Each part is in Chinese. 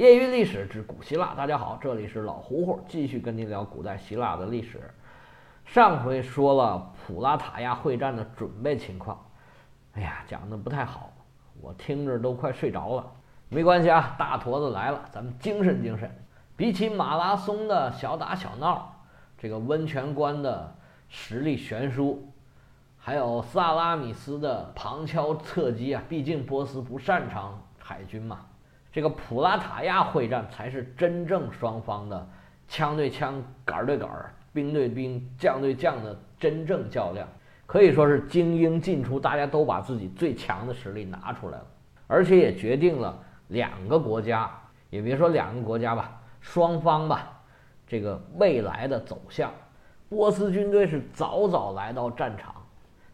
业余历史之古希腊，大家好，这里是老胡胡，继续跟您聊古代希腊的历史。上回说了普拉塔亚会战的准备情况，哎呀，讲的不太好，我听着都快睡着了。没关系啊，大坨子来了，咱们精神精神。比起马拉松的小打小闹，这个温泉关的实力悬殊，还有萨拉米斯的旁敲侧击啊，毕竟波斯不擅长海军嘛。这个普拉塔亚会战才是真正双方的枪对枪、杆对杆、兵对兵、将对将的真正较量，可以说是精英进出，大家都把自己最强的实力拿出来了，而且也决定了两个国家，也别说两个国家吧，双方吧，这个未来的走向。波斯军队是早早来到战场，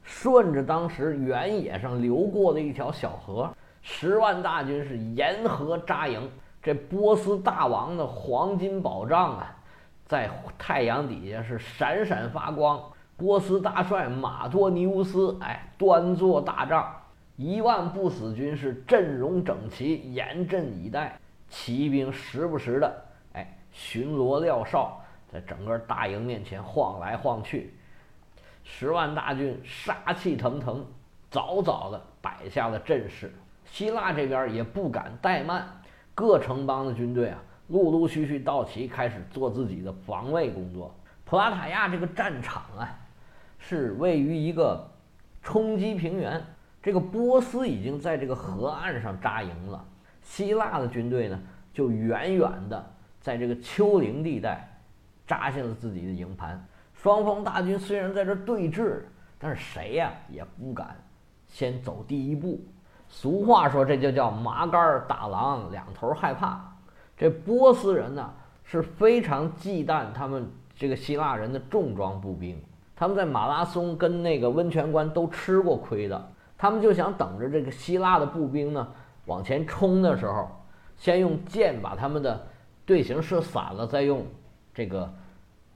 顺着当时原野上流过的一条小河。十万大军是沿河扎营，这波斯大王的黄金宝藏啊，在太阳底下是闪闪发光。波斯大帅马多尼乌斯，哎，端坐大帐，一万不死军是阵容整齐，严阵以待。骑兵时不时的，哎，巡逻撂哨，在整个大营面前晃来晃去。十万大军杀气腾腾，早早的摆下了阵势。希腊这边也不敢怠慢，各城邦的军队啊，陆陆续续到齐，开始做自己的防卫工作。普拉塔亚这个战场啊，是位于一个冲击平原，这个波斯已经在这个河岸上扎营了，希腊的军队呢，就远远的在这个丘陵地带扎下了自己的营盘。双方大军虽然在这对峙，但是谁呀也不敢先走第一步。俗话说，这就叫麻杆打狼，两头害怕。这波斯人呢是非常忌惮他们这个希腊人的重装步兵，他们在马拉松跟那个温泉关都吃过亏的。他们就想等着这个希腊的步兵呢往前冲的时候，先用箭把他们的队形射散了，再用这个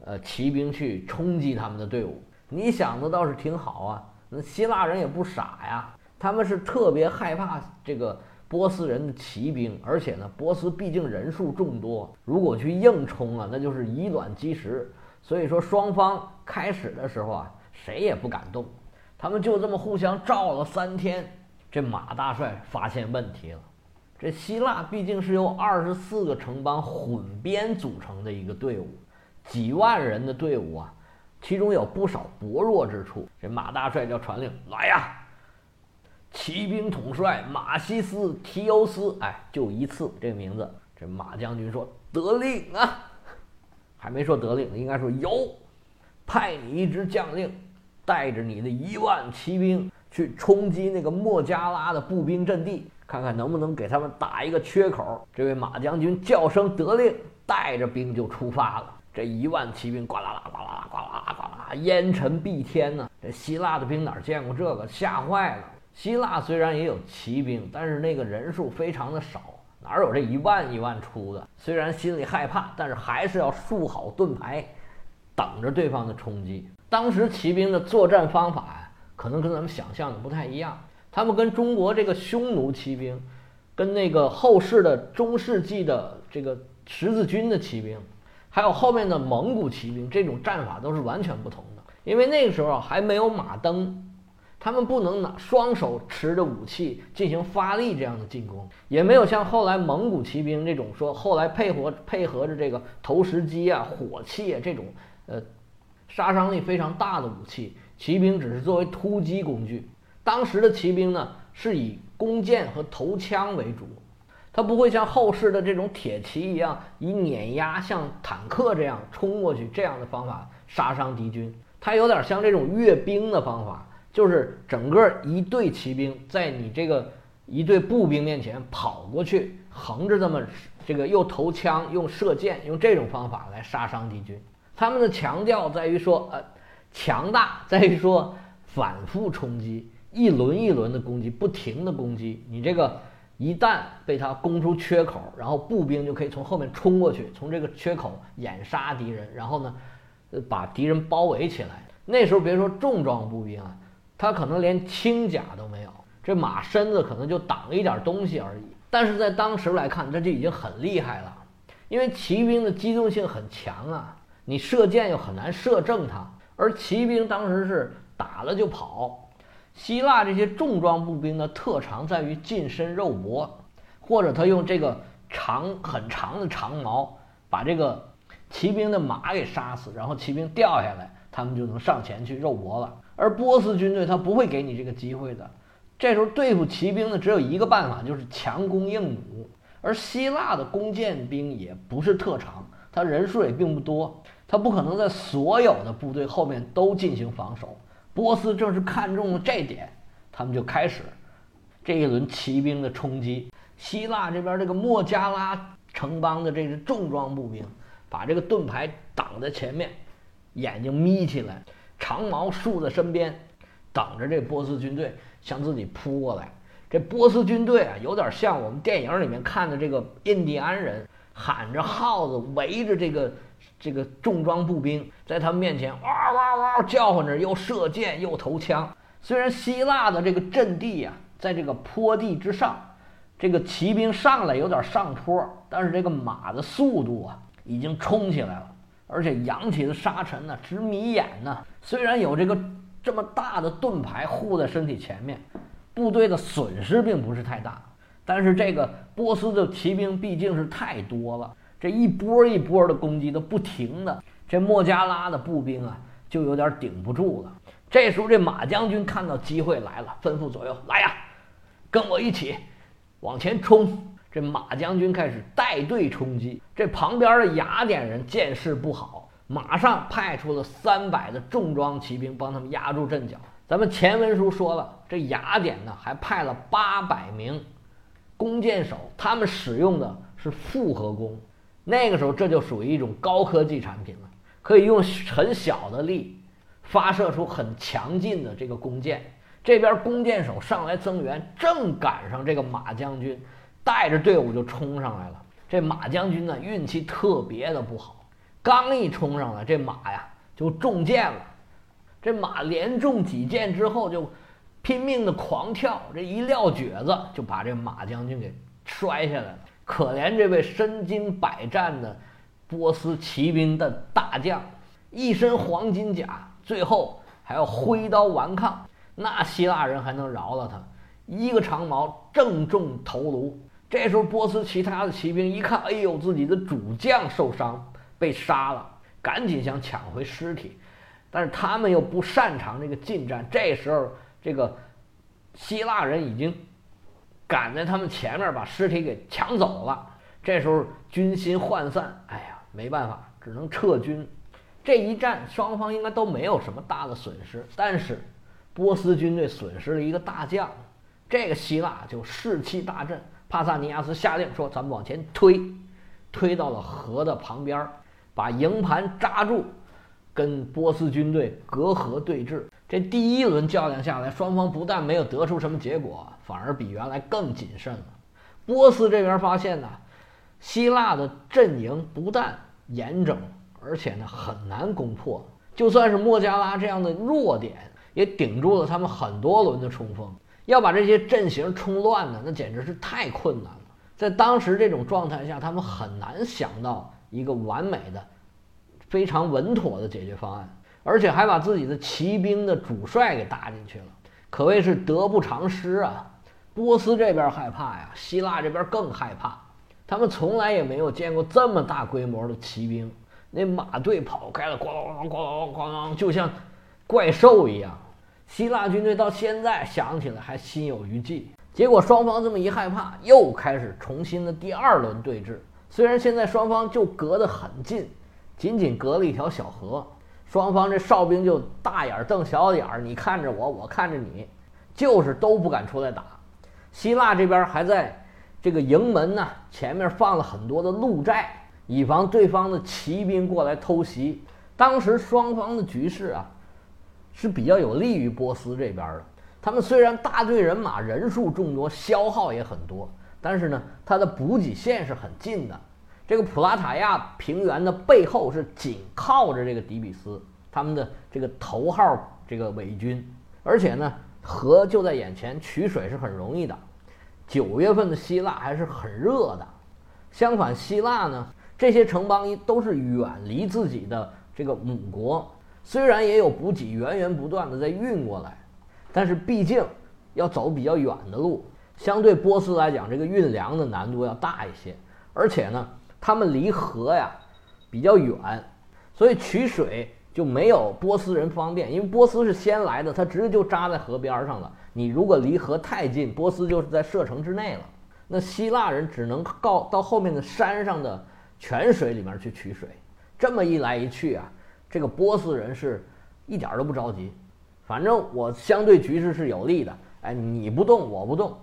呃骑兵去冲击他们的队伍。你想的倒是挺好啊，那希腊人也不傻呀。他们是特别害怕这个波斯人的骑兵，而且呢，波斯毕竟人数众多，如果去硬冲啊，那就是以卵击石。所以说，双方开始的时候啊，谁也不敢动，他们就这么互相照了三天。这马大帅发现问题了，这希腊毕竟是由二十四个城邦混编组成的一个队伍，几万人的队伍啊，其中有不少薄弱之处。这马大帅叫传令来呀！骑兵统帅马西斯提欧斯，哎，就一次这个名字。这马将军说：“得令啊！”还没说得令，应该说有。派你一支将令，带着你的一万骑兵去冲击那个莫加拉的步兵阵地，看看能不能给他们打一个缺口。这位马将军叫声得令，带着兵就出发了。这一万骑兵，呱啦啦，呱啦啦，呱啦啦，呱啦，烟尘蔽天呢。这希腊的兵哪见过这个，吓坏了。希腊虽然也有骑兵，但是那个人数非常的少，哪有这一万一万出的？虽然心里害怕，但是还是要竖好盾牌，等着对方的冲击。当时骑兵的作战方法呀，可能跟咱们想象的不太一样。他们跟中国这个匈奴骑兵，跟那个后世的中世纪的这个十字军的骑兵，还有后面的蒙古骑兵，这种战法都是完全不同的。因为那个时候还没有马灯。他们不能拿双手持着武器进行发力这样的进攻，也没有像后来蒙古骑兵这种说后来配合配合着这个投石机啊、火器啊这种呃杀伤力非常大的武器，骑兵只是作为突击工具。当时的骑兵呢是以弓箭和投枪为主，它不会像后世的这种铁骑一样以碾压像坦克这样冲过去这样的方法杀伤敌军，它有点像这种阅兵的方法。就是整个一队骑兵在你这个一队步兵面前跑过去，横着这么这个又投枪又射箭，用这种方法来杀伤敌军。他们的强调在于说，呃，强大在于说反复冲击，一轮一轮的攻击，不停的攻击。你这个一旦被他攻出缺口，然后步兵就可以从后面冲过去，从这个缺口掩杀敌人，然后呢，呃，把敌人包围起来。那时候别说重装步兵啊。他可能连轻甲都没有，这马身子可能就挡了一点东西而已。但是在当时来看，这就已经很厉害了，因为骑兵的机动性很强啊，你射箭又很难射正它，而骑兵当时是打了就跑。希腊这些重装步兵的特长在于近身肉搏，或者他用这个长很长的长矛把这个骑兵的马给杀死，然后骑兵掉下来，他们就能上前去肉搏了。而波斯军队他不会给你这个机会的。这时候对付骑兵呢，只有一个办法，就是强弓硬弩。而希腊的弓箭兵也不是特长，他人数也并不多，他不可能在所有的部队后面都进行防守。波斯正是看中了这点，他们就开始这一轮骑兵的冲击。希腊这边这个莫加拉城邦的这个重装步兵，把这个盾牌挡在前面，眼睛眯起来，长矛竖在身边，等着这波斯军队向自己扑过来。这波斯军队啊，有点像我们电影里面看的这个印第安人，喊着号子围着这个。这个重装步兵在他们面前哇哇哇叫唤着，又射箭又投枪。虽然希腊的这个阵地呀，在这个坡地之上，这个骑兵上来有点上坡，但是这个马的速度啊，已经冲起来了，而且扬起的沙尘呢，直迷眼呢。虽然有这个这么大的盾牌护在身体前面，部队的损失并不是太大，但是这个波斯的骑兵毕竟是太多了。这一波一波的攻击都不停的，这莫加拉的步兵啊，就有点顶不住了。这时候，这马将军看到机会来了，吩咐左右：“来呀，跟我一起往前冲！”这马将军开始带队冲击。这旁边的雅典人见势不好，马上派出了三百的重装骑兵帮他们压住阵脚。咱们前文书说了，这雅典呢还派了八百名弓箭手，他们使用的是复合弓。那个时候，这就属于一种高科技产品了，可以用很小的力发射出很强劲的这个弓箭。这边弓箭手上来增援，正赶上这个马将军带着队伍就冲上来了。这马将军呢，运气特别的不好，刚一冲上来，这马呀就中箭了。这马连中几箭之后，就拼命的狂跳，这一撂蹶子就把这马将军给摔下来了。可怜这位身经百战的波斯骑兵的大将，一身黄金甲，最后还要挥刀顽抗，那希腊人还能饶了他？一个长矛正中头颅。这时候，波斯其他的骑兵一看，哎呦，自己的主将受伤被杀了，赶紧想抢回尸体，但是他们又不擅长这个近战。这时候，这个希腊人已经。赶在他们前面把尸体给抢走了，这时候军心涣散，哎呀，没办法，只能撤军。这一战双方应该都没有什么大的损失，但是波斯军队损失了一个大将，这个希腊就士气大振，帕萨尼亚斯下令说：“咱们往前推，推到了河的旁边，把营盘扎住，跟波斯军队隔河对峙。”这第一轮较量下来，双方不但没有得出什么结果，反而比原来更谨慎了。波斯这边发现呢，希腊的阵营不但严整，而且呢很难攻破。就算是莫加拉这样的弱点，也顶住了他们很多轮的冲锋。要把这些阵型冲乱呢，那简直是太困难了。在当时这种状态下，他们很难想到一个完美的、非常稳妥的解决方案。而且还把自己的骑兵的主帅给搭进去了，可谓是得不偿失啊！波斯这边害怕呀，希腊这边更害怕。他们从来也没有见过这么大规模的骑兵，那马队跑开了，咣啷咣啷咣啷，就像怪兽一样。希腊军队到现在想起来还心有余悸。结果双方这么一害怕，又开始重新的第二轮对峙。虽然现在双方就隔得很近，仅仅隔了一条小河。双方这哨兵就大眼瞪小眼儿，你看着我，我看着你，就是都不敢出来打。希腊这边还在这个营门呢，前面放了很多的鹿寨，以防对方的骑兵过来偷袭。当时双方的局势啊，是比较有利于波斯这边的。他们虽然大队人马人数众多，消耗也很多，但是呢，它的补给线是很近的。这个普拉塔亚平原的背后是紧靠着这个底比斯，他们的这个头号这个伪军，而且呢，河就在眼前，取水是很容易的。九月份的希腊还是很热的。相反，希腊呢，这些城邦都是远离自己的这个母国，虽然也有补给源源不断的在运过来，但是毕竟要走比较远的路，相对波斯来讲，这个运粮的难度要大一些。而且呢，他们离河呀比较远，所以取水就没有波斯人方便。因为波斯是先来的，他直接就扎在河边上了。你如果离河太近，波斯就是在射程之内了。那希腊人只能告到后面的山上的泉水里面去取水。这么一来一去啊，这个波斯人是一点都不着急。反正我相对局势是有利的，哎，你不动我不动。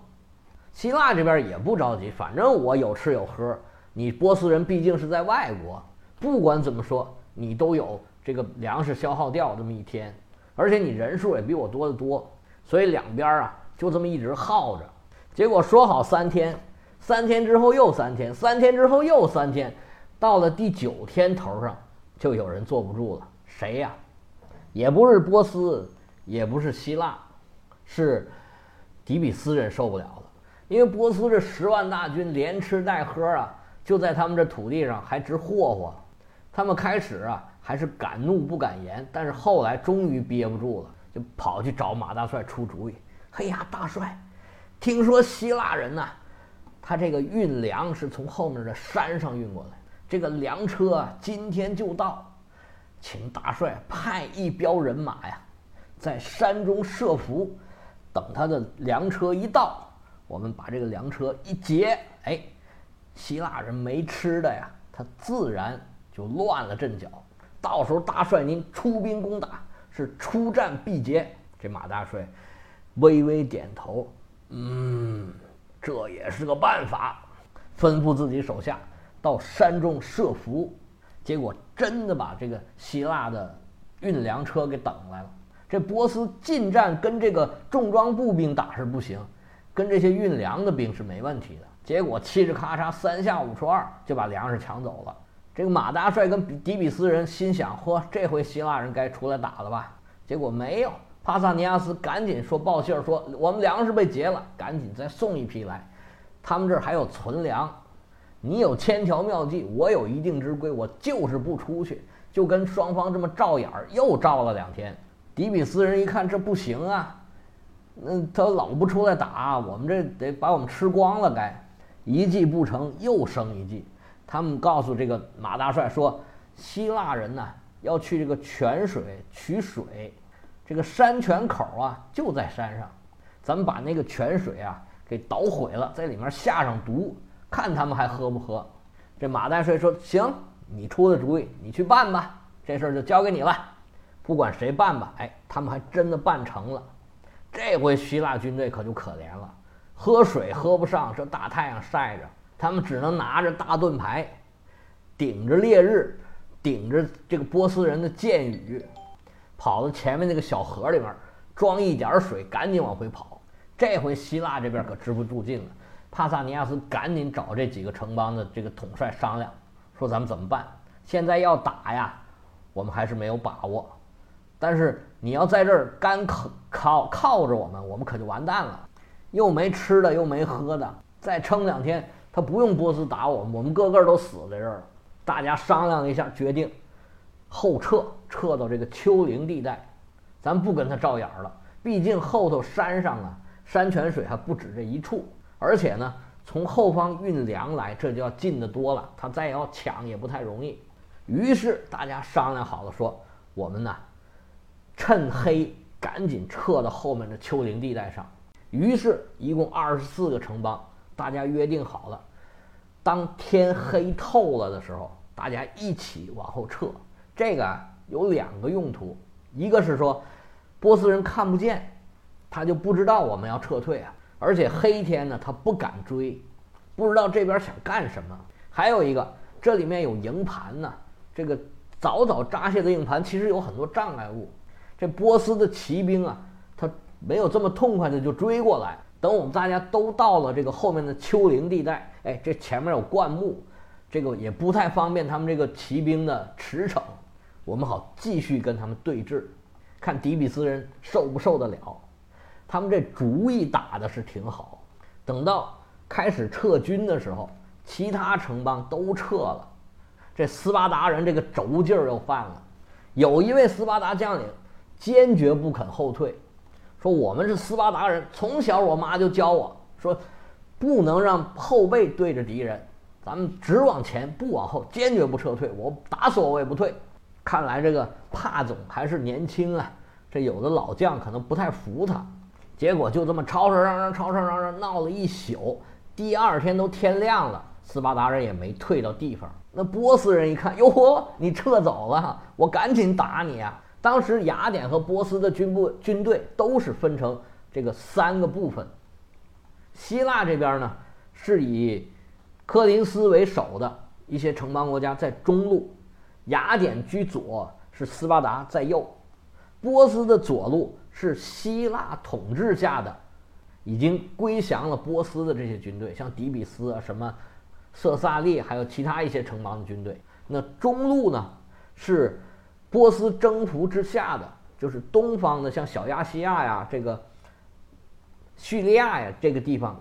希腊这边也不着急，反正我有吃有喝。你波斯人毕竟是在外国，不管怎么说，你都有这个粮食消耗掉这么一天，而且你人数也比我多得多，所以两边啊就这么一直耗着。结果说好三天，三天之后又三天，三天之后又三天，到了第九天头上，就有人坐不住了。谁呀？也不是波斯，也不是希腊，是底比斯人受不了了。因为波斯这十万大军连吃带喝啊，就在他们这土地上还直霍霍。他们开始啊还是敢怒不敢言，但是后来终于憋不住了，就跑去找马大帅出主意。嘿呀，大帅！听说希腊人呐，他这个运粮是从后面的山上运过来，这个粮车啊今天就到，请大帅派一彪人马呀，在山中设伏，等他的粮车一到，我们把这个粮车一劫，哎，希腊人没吃的呀，他自然就乱了阵脚。到时候大帅您出兵攻打，是出战必捷。这马大帅微微点头。嗯，这也是个办法。吩咐自己手下到山中设伏，结果真的把这个希腊的运粮车给等来了。这波斯近战跟这个重装步兵打是不行，跟这些运粮的兵是没问题的。结果嘁哧咔嚓三下五除二就把粮食抢走了。这个马大帅跟底比斯人心想：嚯，这回希腊人该出来打了吧？结果没有。帕萨尼亚斯赶紧说报信儿，说我们粮食被劫了，赶紧再送一批来。他们这儿还有存粮，你有千条妙计，我有一定之规，我就是不出去。就跟双方这么照眼儿，又照了两天。底比斯人一看这不行啊，那他老不出来打，我们这得把我们吃光了。该一计不成，又生一计。他们告诉这个马大帅说，希腊人呢要去这个泉水取水。这个山泉口啊，就在山上，咱们把那个泉水啊给捣毁了，在里面下上毒，看他们还喝不喝。这马大帅说：“行，你出的主意，你去办吧，这事儿就交给你了，不管谁办吧。”哎，他们还真的办成了。这回希腊军队可就可怜了，喝水喝不上，这大太阳晒着，他们只能拿着大盾牌，顶着烈日，顶着这个波斯人的箭雨。跑到前面那个小河里面，装一点水，赶紧往回跑。这回希腊这边可支不住劲了，帕萨尼亚斯赶紧找这几个城邦的这个统帅商量，说咱们怎么办？现在要打呀，我们还是没有把握。但是你要在这儿干靠靠靠着我们，我们可就完蛋了，又没吃的，又没喝的，再撑两天，他不用波斯打我们，我们个个都死在这儿了。大家商量一下，决定。后撤，撤到这个丘陵地带，咱不跟他照眼儿了。毕竟后头山上啊，山泉水还不止这一处，而且呢，从后方运粮来，这就要近得多了。他再要抢也不太容易。于是大家商量好了，说我们呢，趁黑赶紧撤到后面的丘陵地带上。于是，一共二十四个城邦，大家约定好了，当天黑透了的时候，大家一起往后撤。这个有两个用途，一个是说，波斯人看不见，他就不知道我们要撤退啊。而且黑天呢，他不敢追，不知道这边想干什么。还有一个，这里面有营盘呢，这个早早扎下的营盘其实有很多障碍物。这波斯的骑兵啊，他没有这么痛快的就追过来。等我们大家都到了这个后面的丘陵地带，哎，这前面有灌木，这个也不太方便他们这个骑兵的驰骋。我们好继续跟他们对峙，看底比斯人受不受得了。他们这主意打的是挺好。等到开始撤军的时候，其他城邦都撤了，这斯巴达人这个轴劲儿又犯了。有一位斯巴达将领坚决不肯后退，说：“我们是斯巴达人，从小我妈就教我说，不能让后背对着敌人，咱们只往前不往后，坚决不撤退。我打死我我也不退。”看来这个帕总还是年轻啊，这有的老将可能不太服他。结果就这么吵吵嚷嚷、吵吵嚷嚷闹了一宿。第二天都天亮了，斯巴达人也没退到地方。那波斯人一看，哟呵，你撤走了，我赶紧打你啊！当时雅典和波斯的军部军队都是分成这个三个部分。希腊这边呢，是以科林斯为首的一些城邦国家在中路，雅典居左，是斯巴达在右，波斯的左路是希腊统治下的，已经归降了波斯的这些军队，像底比斯啊什么。色萨利还有其他一些城邦的军队，那中路呢是波斯征服之下的，就是东方的，像小亚细亚呀、这个叙利亚呀这个地方，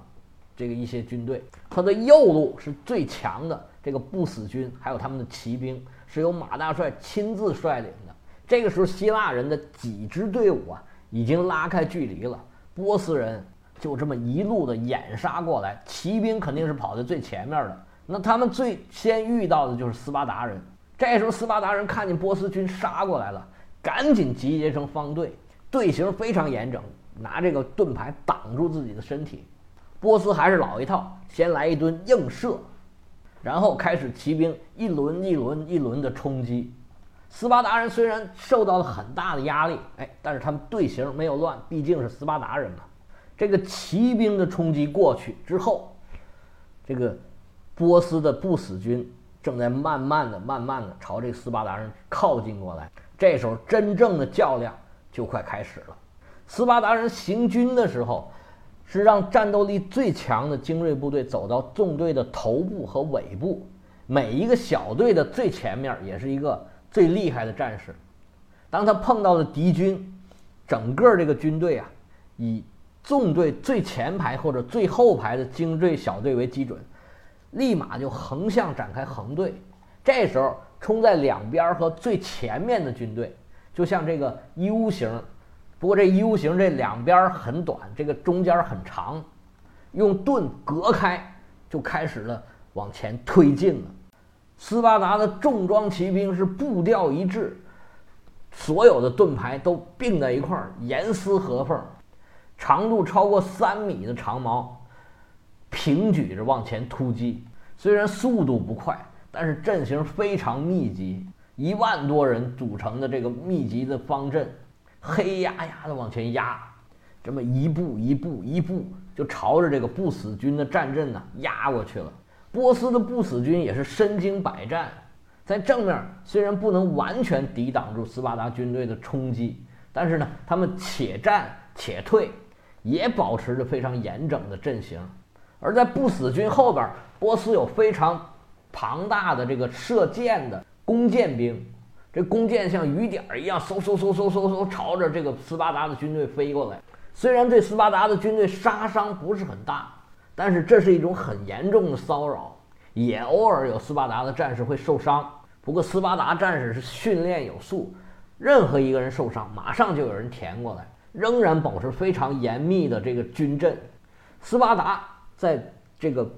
这个一些军队，它的右路是最强的，这个不死军还有他们的骑兵是由马大帅亲自率领的。这个时候，希腊人的几支队伍啊已经拉开距离了，波斯人就这么一路的掩杀过来，骑兵肯定是跑在最前面的。那他们最先遇到的就是斯巴达人。这时候，斯巴达人看见波斯军杀过来了，赶紧集结成方队，队形非常严整，拿这个盾牌挡住自己的身体。波斯还是老一套，先来一顿硬射，然后开始骑兵一轮一轮一轮的冲击。斯巴达人虽然受到了很大的压力，哎，但是他们队形没有乱，毕竟是斯巴达人嘛。这个骑兵的冲击过去之后，这个。波斯的不死军正在慢慢的、慢慢的朝这斯巴达人靠近过来。这时候，真正的较量就快开始了。斯巴达人行军的时候，是让战斗力最强的精锐部队走到纵队的头部和尾部，每一个小队的最前面也是一个最厉害的战士。当他碰到了敌军，整个这个军队啊，以纵队最前排或者最后排的精锐小队为基准。立马就横向展开横队，这时候冲在两边和最前面的军队，就像这个 U 型，不过这 U 型这两边很短，这个中间很长，用盾隔开，就开始了往前推进了。斯巴达的重装骑兵是步调一致，所有的盾牌都并在一块儿，严丝合缝，长度超过三米的长矛。平举着往前突击，虽然速度不快，但是阵型非常密集。一万多人组成的这个密集的方阵，黑压压的往前压，这么一步一步一步就朝着这个不死军的战阵呢压过去了。波斯的不死军也是身经百战，在正面虽然不能完全抵挡住斯巴达军队的冲击，但是呢，他们且战且退，也保持着非常严整的阵型。而在不死军后边，波斯有非常庞大的这个射箭的弓箭兵，这弓箭像雨点一样，嗖嗖嗖嗖嗖嗖朝着这个斯巴达的军队飞过来。虽然对斯巴达的军队杀伤不是很大，但是这是一种很严重的骚扰，也偶尔有斯巴达的战士会受伤。不过斯巴达战士是训练有素，任何一个人受伤，马上就有人填过来，仍然保持非常严密的这个军阵。斯巴达。在这个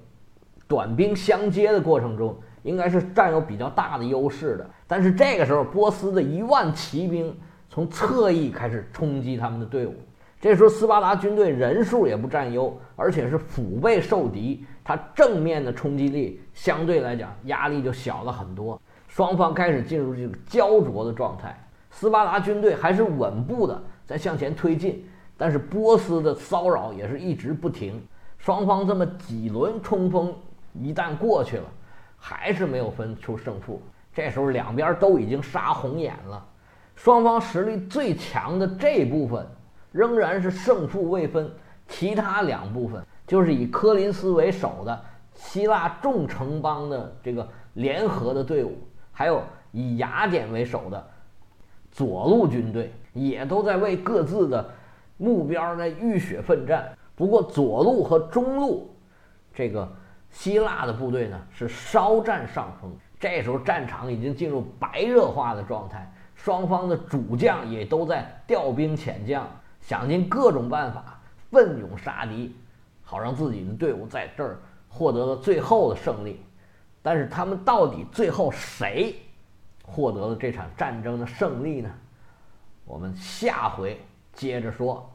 短兵相接的过程中，应该是占有比较大的优势的。但是这个时候，波斯的一万骑兵从侧翼开始冲击他们的队伍。这时候，斯巴达军队人数也不占优，而且是腹背受敌，他正面的冲击力相对来讲压力就小了很多。双方开始进入这个焦灼的状态。斯巴达军队还是稳步的在向前推进，但是波斯的骚扰也是一直不停。双方这么几轮冲锋，一旦过去了，还是没有分出胜负。这时候两边都已经杀红眼了，双方实力最强的这部分仍然是胜负未分。其他两部分就是以科林斯为首的希腊众城邦的这个联合的队伍，还有以雅典为首的左路军队，也都在为各自的目标在浴血奋战。不过左路和中路这个希腊的部队呢是稍占上风。这时候战场已经进入白热化的状态，双方的主将也都在调兵遣将，想尽各种办法奋勇杀敌，好让自己的队伍在这儿获得了最后的胜利。但是他们到底最后谁获得了这场战争的胜利呢？我们下回接着说。